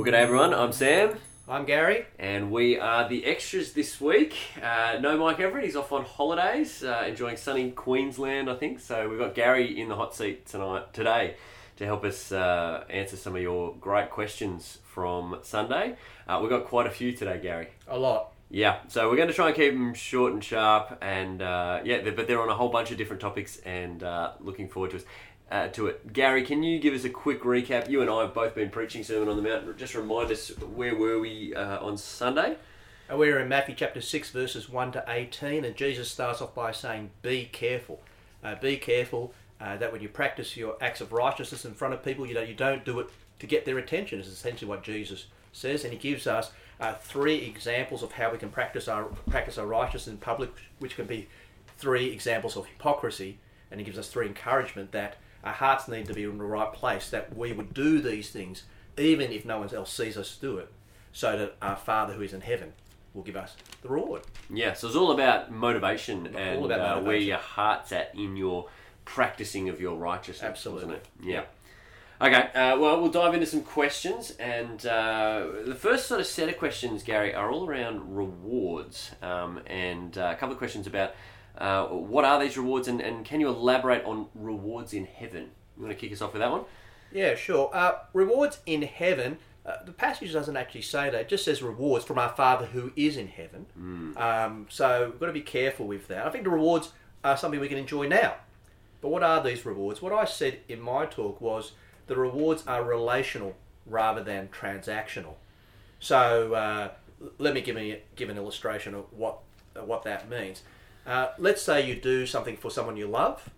Well, good day, everyone. I'm Sam, I'm Gary. and we are the extras this week. Uh, no Mike Everett, he's off on holidays, uh, enjoying sunny Queensland, I think. So we've got Gary in the hot seat tonight, today, to help us uh, answer some of your great questions from Sunday. Uh, we've got quite a few today, Gary. A lot. Yeah, so we're going to try and keep them short and sharp, and uh, yeah, but they're on a whole bunch of different topics, and uh, looking forward to us. Uh, to it, Gary. Can you give us a quick recap? You and I have both been preaching Sermon on the Mount. Just remind us where were we uh, on Sunday? Uh, We're in Matthew chapter 6, verses 1 to 18, and Jesus starts off by saying, Be careful. Uh, be careful uh, that when you practice your acts of righteousness in front of people, you, know, you don't do it to get their attention, is essentially what Jesus says. And he gives us uh, three examples of how we can practice our, practice our righteousness in public, which can be three examples of hypocrisy. And he gives us three encouragement that our hearts need to be in the right place, that we would do these things even if no one else sees us do it, so that our Father who is in heaven will give us the reward. Yeah, so it's all about motivation and about uh, where your heart's at in your practicing of your righteousness. Absolutely. It? Yeah. Okay, uh, well, we'll dive into some questions. And uh, the first sort of set of questions, Gary, are all around rewards. Um, and uh, a couple of questions about uh, what are these rewards and, and can you elaborate on rewards in heaven? You want to kick us off with that one? Yeah, sure. Uh, rewards in heaven. Uh, the passage doesn't actually say that. It just says rewards from our Father who is in heaven. Um, so we've got to be careful with that. I think the rewards are something we can enjoy now. But what are these rewards? What I said in my talk was the rewards are relational rather than transactional. So uh, let me give, me give an illustration of what uh, what that means. Uh, let's say you do something for someone you love,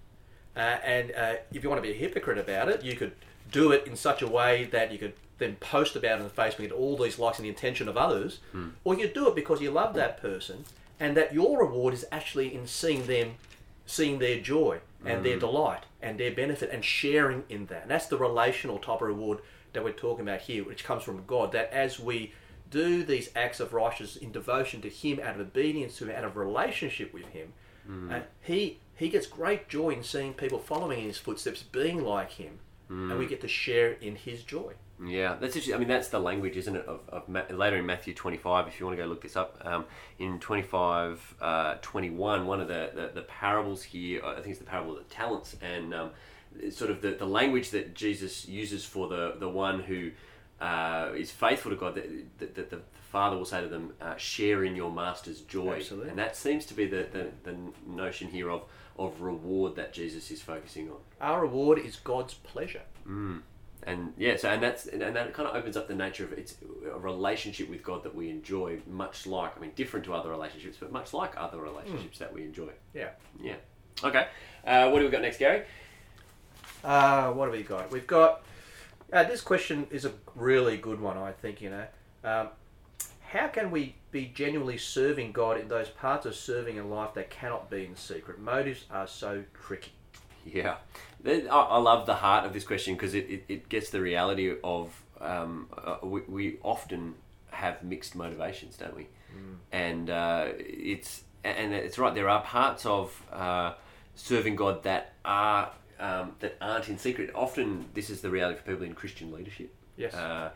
uh, and uh, if you want to be a hypocrite about it, you could do it in such a way that you could then post about it on Facebook and get all these likes and the attention of others, or you do it because you love that person, and that your reward is actually in seeing them, seeing their joy and their delight and their benefit and sharing in that. And that's the relational type of reward that we're talking about here, which comes from God. That as we do these acts of righteousness in devotion to Him, out of obedience to Him, out of relationship with Him, and He He gets great joy in seeing people following in His footsteps, being like Him, and we get to share in His joy. Yeah, that's actually, I mean, that's the language, isn't it, of, of Ma- later in Matthew 25, if you want to go look this up. Um, in 25, uh, 21, one of the, the, the parables here, I think it's the parable of the talents, and um, sort of the, the language that Jesus uses for the, the one who uh, is faithful to God, that, that, that the Father will say to them, uh, share in your master's joy. Absolutely. And that seems to be the, the, the notion here of, of reward that Jesus is focusing on. Our reward is God's pleasure. and yeah, so and that's and that kind of opens up the nature of it's a relationship with God that we enjoy, much like I mean, different to other relationships, but much like other relationships that we enjoy. Yeah. Yeah. Okay. Uh, what do we got next, Gary? Uh, what have we got? We've got. Uh, this question is a really good one, I think. You know, um, how can we be genuinely serving God in those parts of serving in life that cannot be in secret? Motives are so tricky. Yeah, I love the heart of this question because it, it, it gets the reality of um, uh, we, we often have mixed motivations, don't we? And uh, it's and it's right. There are parts of uh, serving God that are um, that aren't in secret. Often, this is the reality for people in Christian leadership. Yes. Uh,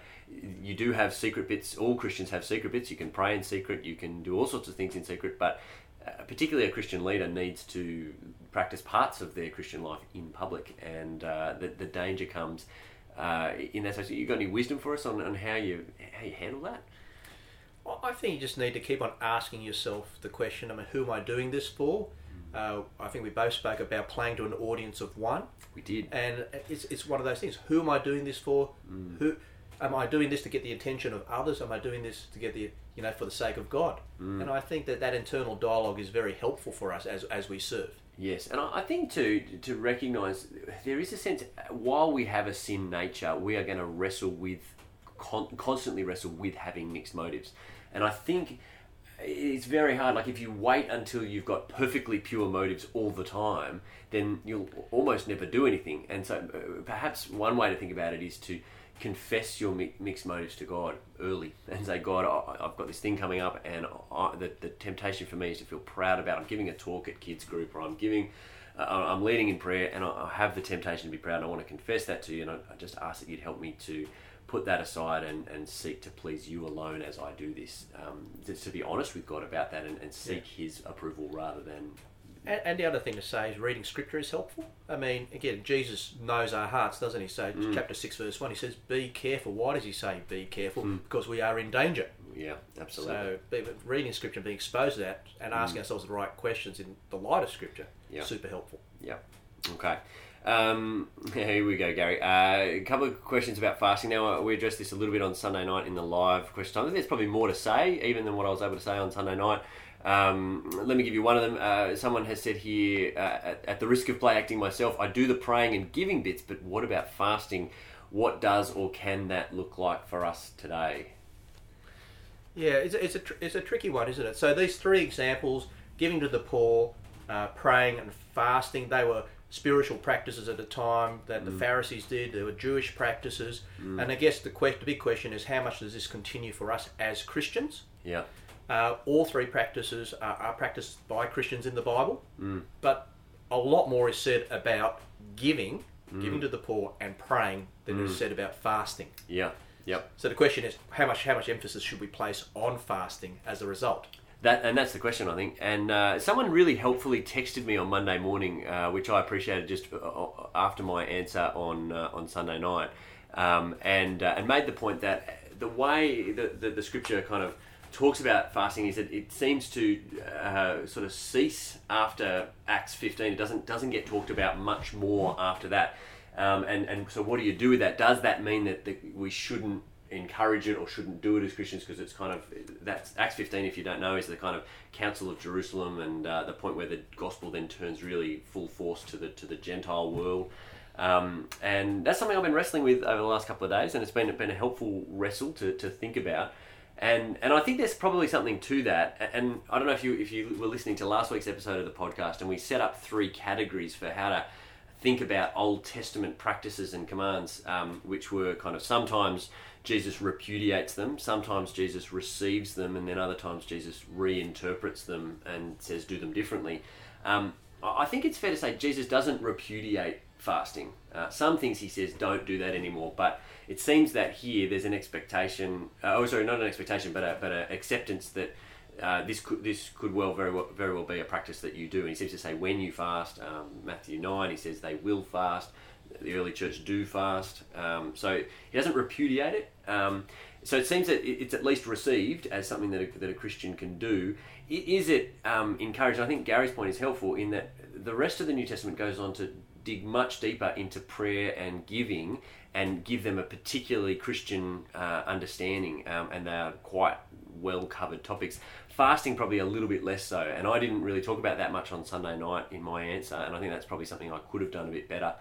you do have secret bits. All Christians have secret bits. You can pray in secret. You can do all sorts of things in secret. But uh, particularly a Christian leader needs to practice parts of their Christian life in public, and uh, the, the danger comes uh, in that. So, you got any wisdom for us on, on how you how you handle that? Well, I think you just need to keep on asking yourself the question: I mean, who am I doing this for? Uh, I think we both spoke about playing to an audience of one. We did. and it's, it's one of those things. Who am i doing this for? Who am i doing this to get the attention of others? Am i doing this to get the you know for the sake of god? And i think that that internal dialogue is very helpful for us as, as we serve. Yes, and I I think to to recognise there is a sense while we have a sin nature, we are going to wrestle with con- constantly wrestle with having mixed motives, and I think it's very hard. Like if you wait until you've got perfectly pure motives all the time, then you'll almost never do anything. And so uh, perhaps one way to think about it is to confess your mi- mixed motives to God early and say, God, I- I've got this thing coming up, and I, the, the temptation for me is to feel proud about. it. I'm giving a talk at kids group, or I'm giving, uh, I'm leading in prayer, and I, have the temptation to be proud. I want to confess that to you, and I, I just ask that you'd help me to put that aside and, and seek to please you alone as I do this. Um, just to be honest with God about that and, and seek His approval rather than. And, and the other thing to say is reading scripture is helpful. I mean, again, Jesus knows our hearts, doesn't he? So, Mm. chapter 6, verse 1, he says, Be careful. Why does he say be careful? Because we are in danger. Yeah, absolutely. So, reading scripture and being exposed to that and asking ourselves the right questions in the light of scripture, Yeah. super helpful. Yeah. Okay. Um, here we go, Gary. Uh, a couple of questions about fasting. Now, we addressed this a little bit on Sunday night in the live question time. There's probably more to say, even than what I was able to say on Sunday night. Um, let me give you one of them. Uh, someone has said here, uh, at, at the risk of play acting myself, I do the praying and giving bits, but what about fasting? What does or can that look like for us today? Yeah, it's a, it's a, tr- it's a tricky one, isn't it? So, these three examples giving to the poor, uh, praying, and fasting they were spiritual practices at the time that the mm. Pharisees did. They were Jewish practices. Mm. And I guess the, que- the big question is how much does this continue for us as Christians? Yeah. Uh, all three practices are, are practiced by Christians in the Bible, mm. but a lot more is said about giving, giving to the poor, and praying than is said about fasting. Yeah. Yep. So the question is, how much how much emphasis should we place on fasting as a result? That and that's the question I think. And uh, someone really helpfully texted me on Monday morning, uh, which I appreciated just uh, after my answer on uh, on Sunday night, um, and uh, and made the point that the way that the, the scripture kind of talks about fasting is that it seems to uh, sort of cease after Acts 15. It doesn't doesn't get talked about much more after that. Um, and and so what do you do with that? Does that mean that we shouldn't encourage it or shouldn't do it as Christians because it's kind of that's Acts 15 if you don't know is the kind of Council of Jerusalem and uh, the point where the gospel then turns really full force to the to the Gentile world. Um, and that's something I've been wrestling with over the last couple of days and it's been been a helpful wrestle to, to think about. And and I think there's probably something to that. And I don't know if you if you were listening to last week's episode of the podcast and we set up three categories for how to think about Old Testament practices and commands, um, which were kind of sometimes Jesus repudiates them, sometimes Jesus receives them, and then other times Jesus reinterprets them and says do them differently. Um, I think it's fair to say Jesus doesn't repudiate fasting. Uh, some things he says don't do that anymore, but it seems that here there's an expectation. Uh, oh, sorry, not an expectation, but but an acceptance that uh, this could this could well very well very well be a practice that you do. And he seems to say when you fast. Um, Matthew nine, he says they will fast. The early church do fast. Um, so he doesn't repudiate it. Um, so it seems that it's at least received as something that a, that a Christian can do. Is it um, encouraged? I think Gary's point is helpful in that the rest of the New Testament goes on to dig much deeper into prayer and giving and give them a particularly Christian uh, understanding, um, and they are quite well covered topics. Fasting, probably a little bit less so, and I didn't really talk about that much on Sunday night in my answer, and I think that's probably something I could have done a bit better.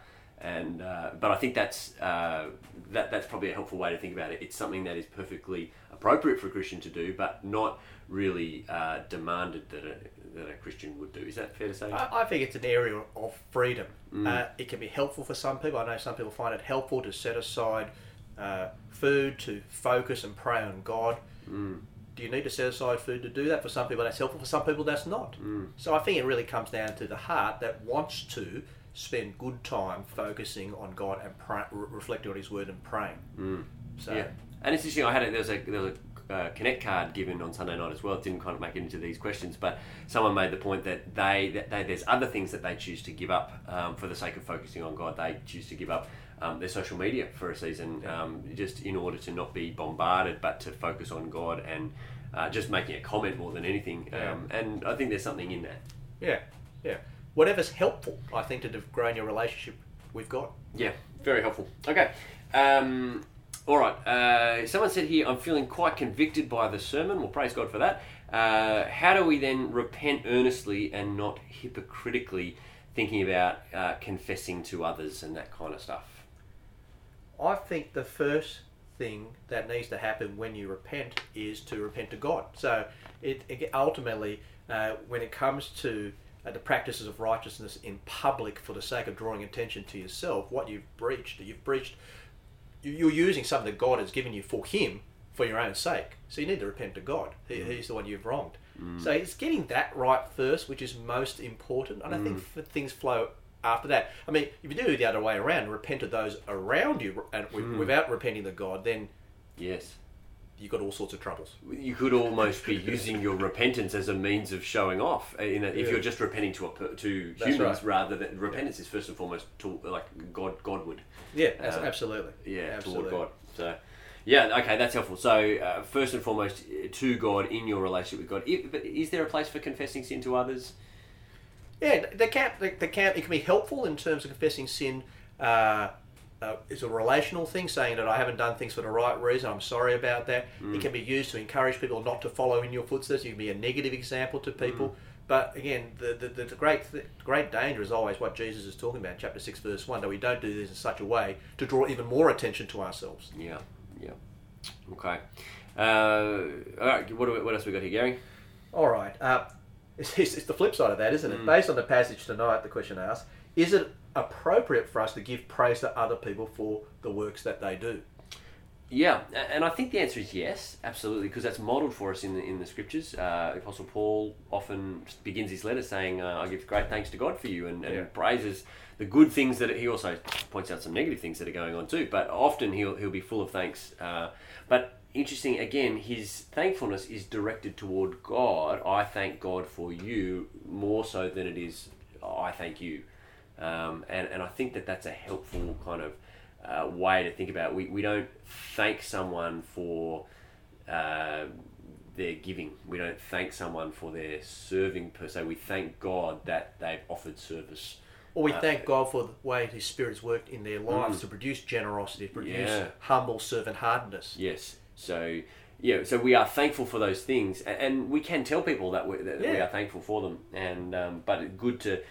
And uh, but I think that's uh, that that's probably a helpful way to think about it. It's something that is perfectly appropriate for a Christian to do, but not really uh, demanded that a that a Christian would do. Is that fair to say? I, I think it's an area of freedom. Uh, it can be helpful for some people. I know some people find it helpful to set aside uh, food to focus and pray on God. Do you need to set aside food to do that? For some people, that's helpful. For some people, that's not. So I think it really comes down to the heart that wants to spend good time focusing on God and pray, re- reflecting on His Word and praying. So Yeah, and it's interesting. I had a, there was a there was a uh, connect card given on Sunday night as well. It didn't kind of make it into these questions, but someone made the point that they that they, there's other things that they choose to give up um, for the sake of focusing on God. They choose to give up. Um, their social media for a season, um, just in order to not be bombarded, but to focus on God and uh, just making a comment more than anything. Um, and I think there's something in that. yeah, yeah. Whatever's helpful, I think, to grow in your relationship with God. Yeah, very helpful. Okay. Um, all right. Uh, someone said here, I'm feeling quite convicted by the sermon. Well, praise God for that. Uh, how do we then repent earnestly and not hypocritically thinking about uh, confessing to others and that kind of stuff? I think the first thing that needs to happen when you repent is to repent to God. So it, it ultimately, uh, when it comes to uh, the practices of righteousness in public for the sake of drawing attention to yourself, what you've breached, you've breached, you- you're using something that God has given you for Him for your own sake. So you need to repent to God. He, He's the one you've wronged. So it's getting that right first, which is most important. And I think f- things flow after that. I mean, if you do it the other way around, repent of those around you, and Hmm. without repenting to God, then Yes. You've got all sorts of troubles. You could almost be using your repentance as a means of showing off. uh, In a, if Yeah. you're just repenting to a, to That's humans right. rather than repentance is first and foremost to like God Godward. Yeah, Uh, absolutely. Yeah, absolutely. toward God. So, yeah, okay, that's helpful. So, uh, first and foremost, uh, to God in your relationship with God. If, is there a place for confessing sin to others? Yeah, they can. They, they can. It can be helpful in terms of confessing sin. Uh, uh, is a relational thing, saying that I haven't done things for the right reason. I'm sorry about that. Mm. It can be used to encourage people not to follow in your footsteps. You can be a negative example to people. Mm. But again, the, the, the, great the great danger is always what Jesus is talking about, chapter six, verse one, that we don't do this in such a way to draw even more attention to ourselves. Yeah, yeah. Okay. Uh, all right, what, do we, what else we got here, Gary? All right. Uh, it's, it's, it's the flip side of that, isn't it? Mm. Based on the passage tonight, the question asks, is it appropriate for us to give praise to other people for the works that they do? Yeah, and I think the answer is yes, absolutely, because that's modelled for us in the in the scriptures. Uh, Apostle Paul often begins his letter saying, uh, "I give great thanks to God for you," and, and Yeah. praises the good things that he also points out some negative things that are going on too. But often he'll he'll be full of thanks. Uh, but interesting again, his thankfulness is directed toward God. I thank God for you more so than it is I thank you, um, and and I think that that's a helpful kind of uh, way to think about. It. We we don't thank someone for. Uh, their giving. We don't thank someone for their serving per se. We thank God that they've offered service. Or we Uh, thank God for the way His Spirit's worked in their lives to produce generosity, to produce Yeah. humble servant heartedness. Yes. So yeah. So we are thankful for those things, and we can tell people that we, that we are thankful for them. And um, but it's good to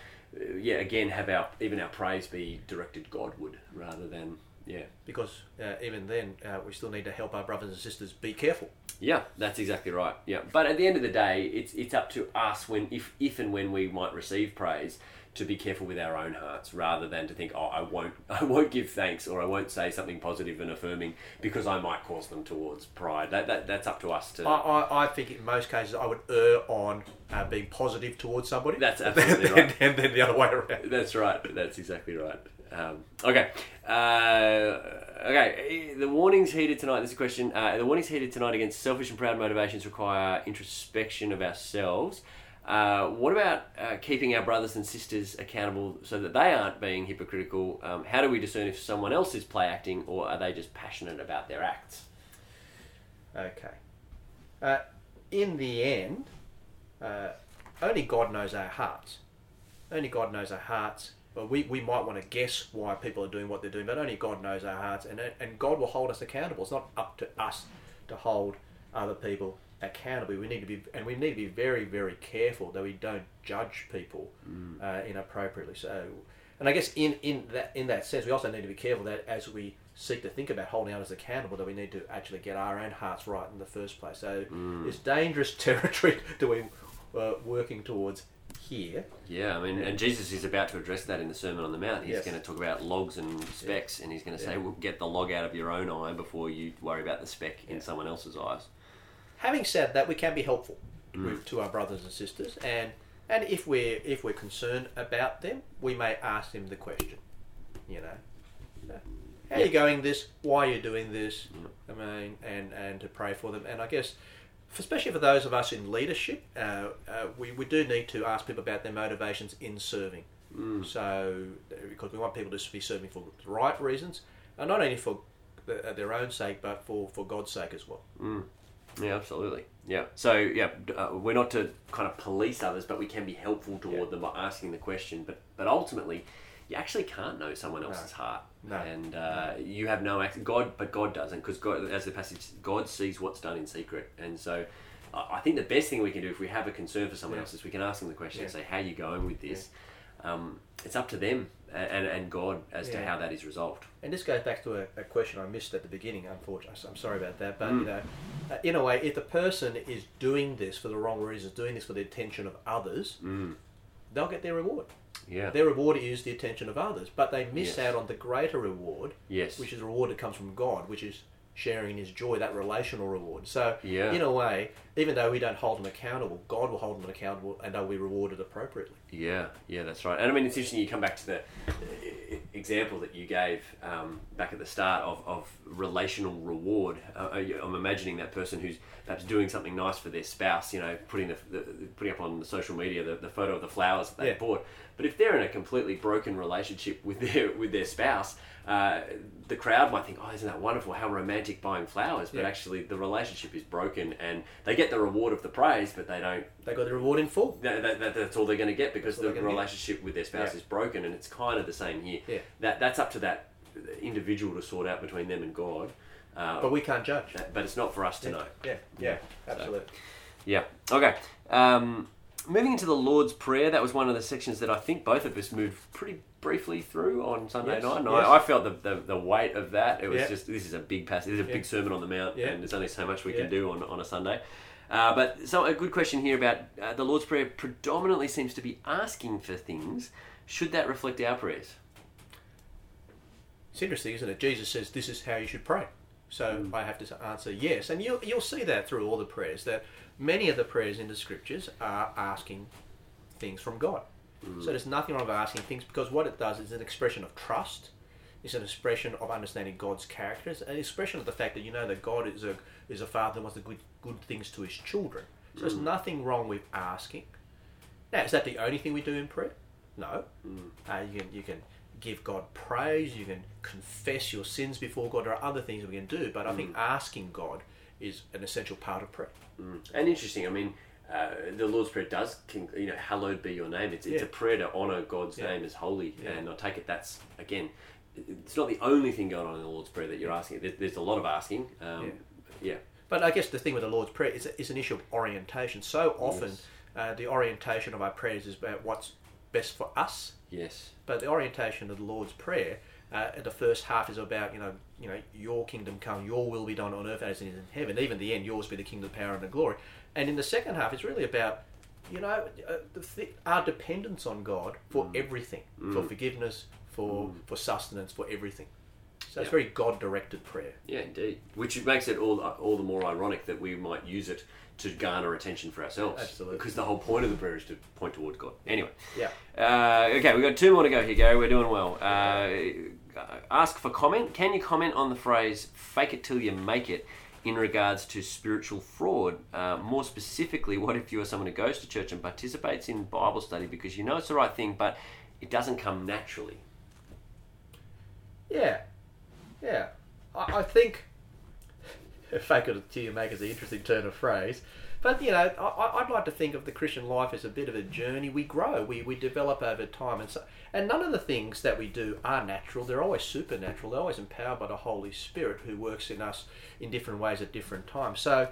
yeah again have our even our praise be directed Godward rather than yeah Because uh, even then, uh, we still need to help our brothers and sisters be careful. Yeah, that's exactly right. Yeah, but at the end of the day, it's it's up to us when if if and when we might receive praise to be careful with our own hearts rather than to think, oh, I won't I won't give thanks or I won't say something positive and affirming because I might cause them towards pride. That, that that's up to us to. I, I, I think in most cases I would err on uh, being positive towards somebody. That's absolutely right. and then the other way around. That's right. That's exactly right. Um, okay. Uh, okay. The warnings heeded tonight. This is a question. Uh, the warnings heeded tonight against selfish and proud motivations require introspection of ourselves. Uh, what about uh, keeping our brothers and sisters accountable so that they aren't being hypocritical? Um, how do we discern if someone else is play acting or are they just passionate about their acts? Okay. Uh, in the end, uh, only God knows our hearts. Only God knows our hearts. Well, we, we might want to guess why people are doing what they're doing, but only God knows our hearts, and and God will hold us accountable. It's not up to us to hold other people accountable. We need to be, and we need to be very very careful that we don't judge people uh, inappropriately. So, and I guess in in that in that sense, we also need to be careful that as we seek to think about holding others accountable, that we need to actually get our own hearts right in the first place. So, it's dangerous territory that we're uh, working towards here. Yeah, I mean, and Jesus is about to address that in the Sermon on the Mount. He's Yes. going to talk about logs and specks, and he's going to say, Yeah. well, get the log out of your own eye before you worry about the speck in someone else's eyes. Having said that, we can be helpful Mm. to our brothers and sisters, and and if we're if we're concerned about them, we may ask them the question. You know, uh, how are you going this? Why are you doing this? I mean, and and to pray for them, and I guess. Especially for those of us in leadership, uh, uh, we, we do need to ask people about their motivations in serving. Mm. So, because we want people to be serving for the right reasons, and not only for the, uh, their own sake, but for, for God's sake as well. Yeah, absolutely. Yeah. So, yeah, uh, we're not to kind of police others, but we can be helpful toward Yeah. them by asking the question. But, but ultimately, you actually can't know someone else's heart, No. and uh, you have no access. God, but God doesn't, because God, as the passage, God sees what's done in secret, and so. I think the best thing we can do if we have a concern for someone Yeah. else is we can ask them the question and say, "How are you going with this?" Um, it's up to them and, and, God as to how that is resolved. And this goes back to a, a question I missed at the beginning, unfortunately. I'm sorry about that. But, Mm. you know, uh, in a way, if the person is doing this for the wrong reasons, doing this for the attention of others, Mm. they'll get their reward. Yeah. Their reward is the attention of others, but they miss Yes. out on the greater reward, yes. which is a reward that comes from God, which is sharing in his joy, that relational reward. So, Yeah. in a way, even though we don't hold them accountable, God will hold them accountable and they'll be rewarded appropriately. Yeah, yeah, that's right. And I mean, it's interesting you come back to the uh, example that you gave um, back at the start of, of relational reward. Uh, I'm imagining that person who's perhaps doing something nice for their spouse, you know, putting the, the putting up on the social media the, the photo of the flowers that they Yeah. bought. But if they're in a completely broken relationship with their with their spouse, uh, the crowd might think, "Oh, isn't that wonderful? How romantic buying flowers!" But Yeah. actually, the relationship is broken, and they get the reward of the praise, but they don't They got the reward in full. that, that, that, that's all they're going to get because the they're get. relationship with their spouse Yeah. is broken, and it's kind of the same here. Yeah. That that's up to that individual to sort out between them and God. Uh, But we can't judge. that- but it's not for us to know. Yeah, yeah, absolutely. Yeah. Okay. Um, moving into the Lord's Prayer, that was one of the sections that I think both of us moved pretty briefly through on Sunday Yes, night. And yes. I, I felt the, the, the weight of that. It was Yeah. just, this is a big passage. This is a Yeah. big sermon on the Mount, Yeah. and there's only so much we Yeah. can do on, on a Sunday. Uh, but so a good question here about uh, the Lord's Prayer predominantly seems to be asking for things. Should that reflect our prayers? It's interesting, isn't it? Jesus says this is how you should pray. So I have to answer yes. And you'll, you'll see that through all the prayers, that many of the prayers in the scriptures are asking things from God. So there's nothing wrong with asking things because what it does is an expression of trust. It's an expression of understanding God's characters, an expression of the fact that you know that God is a is a father that wants the good good things to his children. So there's nothing wrong with asking. Now, is that the only thing we do in prayer? No. Uh, you can you can give God praise. You can confess your sins before God. There are other things we can do, but I think asking God is an essential part of prayer. And interesting, I mean, uh, the Lord's Prayer does, you know, hallowed be your name. It's, it's Yeah. a prayer to honour God's Yeah. name as holy. Yeah. And I take it that's, again, it's not the only thing going on in the Lord's Prayer that you're asking. There's, there's a lot of asking. Um, yeah. But I guess the thing with the Lord's Prayer is, is an issue of orientation. So often, Yes. uh, the orientation of our prayers is about what's best for us. Yes. But the orientation of the Lord's Prayer, uh, the first half is about you know you know your kingdom come, your will be done on earth as it is in heaven. Even the end, yours be the kingdom, the power, and the glory. And in the second half, it's really about you know uh, the th- our dependence on God for everything, for forgiveness, for for sustenance, for everything. So it's Yeah. very God-directed prayer. Yeah, indeed. Which makes it all all the more ironic that we might use it to garner attention for ourselves. Absolutely. Because the whole point of the prayer is to point toward God. Anyway. Yeah. Uh, okay, we've got two more to go here, Gary. We're doing well. Uh, ask for comment. Can you comment on the phrase "fake it till you make it" in regards to spiritual fraud? Uh, more specifically, what if you are someone who goes to church and participates in Bible study because you know it's the right thing, but it doesn't come naturally? Yeah, yeah. I, I think fake it till you make is an interesting turn of phrase. But you know, I, I'd like to think of the Christian life as a bit of a journey. We grow, we, we develop over time, and so and none of the things that we do are natural. They're always supernatural. They're always empowered by the Holy Spirit, who works in us in different ways at different times. So.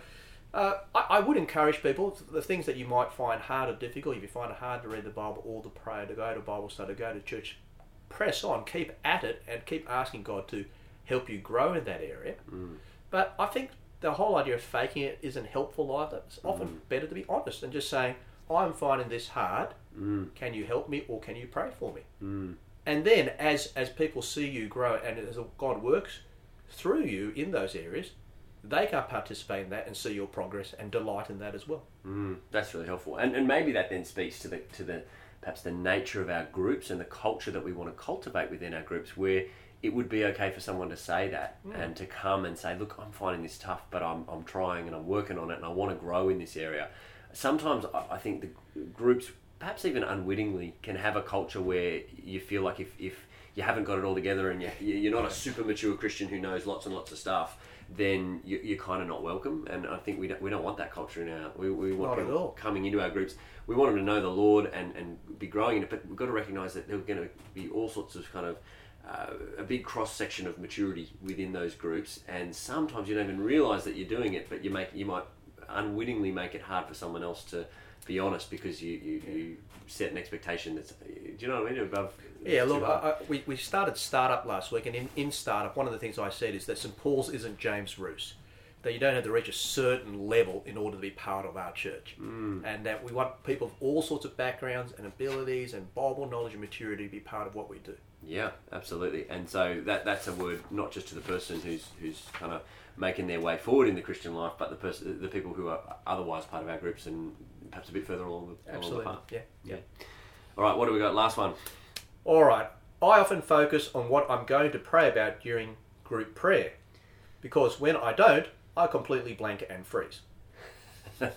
Uh, I, I would encourage people the things that you might find hard or difficult. If you find it hard to read the Bible or to pray, to go to Bible study, to go to church, press on, keep at it, and keep asking God to help you grow in that area. Mm. But I think the whole idea of faking it isn't helpful either. It's mm. often better to be honest and just saying, I'm finding this hard. Mm. Can you help me or can you pray for me? And then as, as people see you grow and as God works through you in those areas, they can participate in that and see your progress and delight in that as well. Mm, that's really helpful, and and maybe that then speaks to the to the perhaps the nature of our groups and the culture that we want to cultivate within our groups, where it would be okay for someone to say that and to come and say, "Look, I'm finding this tough, but I'm I'm trying and I'm working on it, and I want to grow in this area." Sometimes I, I think the groups, perhaps even unwittingly, can have a culture where you feel like if if you haven't got it all together and you, you're not a super mature Christian who knows lots and lots of stuff, then you, you're kind of not welcome. And I think we don't, we don't want that culture in our. We, we want Not people coming into our groups. We want them to know the Lord and, and be growing in it, but we've got to recognise that there are going to be all sorts of kind of uh, a big cross section of maturity within those groups, and sometimes you don't even realise that you're doing it, but you make you might unwittingly make it hard for someone else to be honest because you, you, you set an expectation that's do you know what I mean above Yeah, look. I, I, we, we started startup last week, and in, in startup, one of the things I said is that St Paul's isn't James Roos. that you don't have to reach a certain level in order to be part of our church. Mm. And that we want people of all sorts of backgrounds and abilities and Bible knowledge and maturity to be part of what we do. Yeah, absolutely. And so that that's a word not just to the person who's who's kind of making their way forward in the Christian life, but the person, the people who are otherwise part of our groups and perhaps a bit further along the, Absolutely. along the path. Yeah. Yeah. All right, what do we got? Last one. All right. I often focus on what I'm going to pray about during group prayer because when I don't, I completely blank and freeze. Bit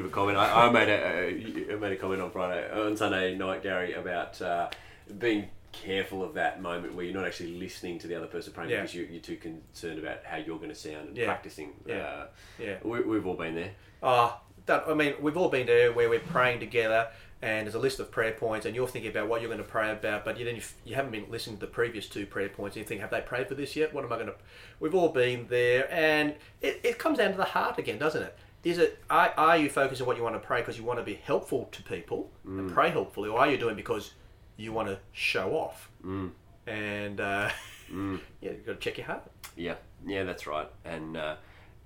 of a comment. I, I made a, I made a comment on Friday on Sunday night, Gary, about uh, being careful of that moment where you're not actually listening to the other person praying Yeah. because you, you're too concerned about how you're going to sound and Yeah. practicing. Yeah. Uh, Yeah. we, we've all been there. Ah, that I mean, we've all been there where we're praying together, and there's a list of prayer points, and you're thinking about what you're going to pray about, but you then you, haven't been listening to the previous two prayer points, and you think, have they prayed for this yet? What am I going to? We've all been there, and it, it comes down to the heart again, doesn't it? Is it are, are you focusing on what you want to pray because you want to be helpful to people and pray helpfully, or are you doing it because you want to show off? Mm. And uh, yeah, you've got to check your heart. Yeah, yeah, that's right. And uh,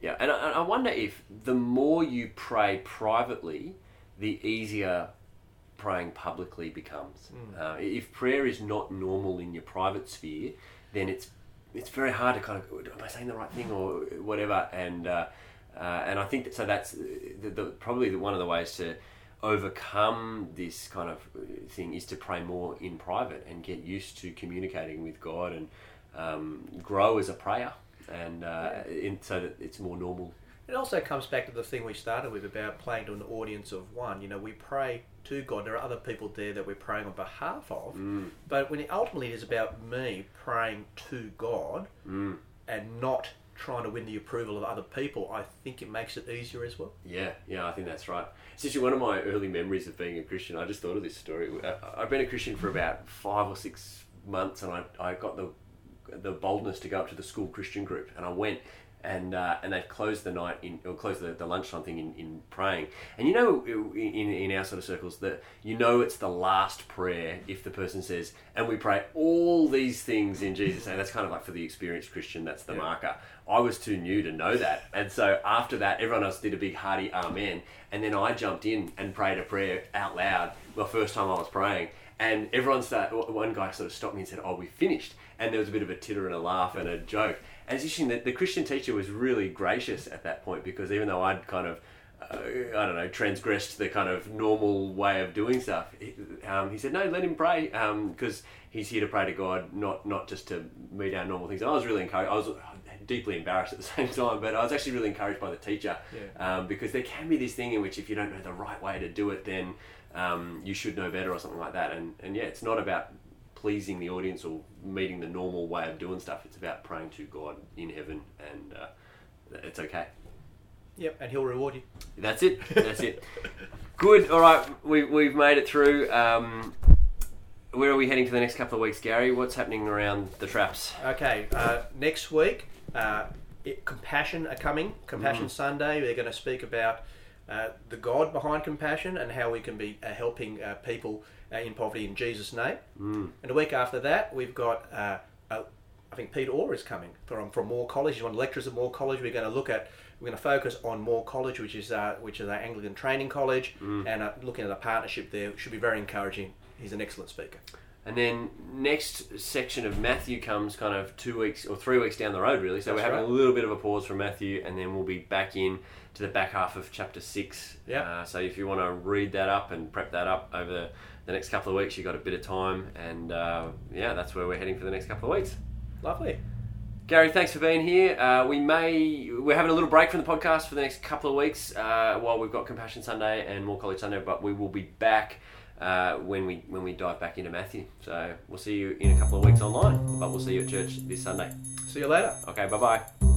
yeah, and I, I wonder if the more you pray privately, the easier praying publicly becomes. Uh, if prayer is not normal in your private sphere, then it's it's very hard to kind of am I saying the right thing or whatever. And uh, uh, and I think that so that's the, the, probably the, one of the ways to overcome this kind of thing is to pray more in private and get used to communicating with God and um, grow as a prayer and uh, in, so that it's more normal. It also comes back to the thing we started with about playing to an audience of one. You know, we pray to God. There are other people there that we're praying on behalf of. Mm. But when it ultimately it is about me praying to God Mm. and not trying to win the approval of other people, I think it makes it easier as well. Yeah, yeah, I think that's right. It's actually one of my early memories of being a Christian. I just thought of this story. I've been a Christian for about five or six months, and I, I got the the boldness to go up to the school Christian group, and I went. And, uh, and they closed the night in or closed the, the lunchtime thing in, in praying and you know in, in our sort of circles that you know it's the last prayer if the person says and we pray all these things in Jesus and that's kind of like for the experienced Christian that's the Yeah. marker I was too new to know that. And so after that, everyone else did a big hearty amen. And then I jumped in and prayed a prayer out loud, the first time I was praying. And everyone started, one guy sort of stopped me and said, Oh, we finished. And there was a bit of a titter and a laugh and a joke. And it's interesting that the Christian teacher was really gracious at that point because even though I'd kind of uh, I don't know, transgressed the kind of normal way of doing stuff. He, um, he said, "No, let him pray, because he's here to pray to God, not not just to meet our normal things." And I was really encouraged. I was deeply embarrassed at the same time, but I was actually really encouraged by the teacher Yeah. um, because there can be this thing in which if you don't know the right way to do it, then um, you should know better or something like that. And and yeah, it's not about pleasing the audience or meeting the normal way of doing stuff. It's about praying to God in heaven, and uh, it's okay. Yep, and he'll reward you. That's it. That's it. Good. All right. We, we've made it through. Um, where are we heading for the next couple of weeks, Gary? What's happening around the traps? Okay, uh, next week, uh, it, Compassion are coming. Compassion Sunday. They're going to speak about uh, the God behind compassion and how we can be uh, helping uh, people in poverty in Jesus' name. Mm. And a week after that, we've got, uh, uh, I think Peter Orr is coming from, from Moore College. He's one of the lecturers at Moore College. We're going to look at, we're going to focus on Moore College, which is uh, which is our Anglican training college, and uh, looking at a partnership there should be very encouraging. He's an excellent speaker. And then next section of Matthew comes kind of two weeks or three weeks down the road, really. So That's we're having right. a little bit of a pause from Matthew, and then we'll be back in to the back half of chapter six. Yeah. Uh, so if you want to read that up and prep that up over the, the next couple of weeks, you've got a bit of time, and uh, yeah, that's where we're heading for the next couple of weeks. Lovely. Gary, thanks for being here. Uh, we may we're having a little break from the podcast for the next couple of weeks uh, while we've got Compassion Sunday and Moore College Sunday, but we will be back uh, when we when we dive back into Matthew. So we'll see you in a couple of weeks online, but we'll see you at church this Sunday. See you later. Okay, bye bye.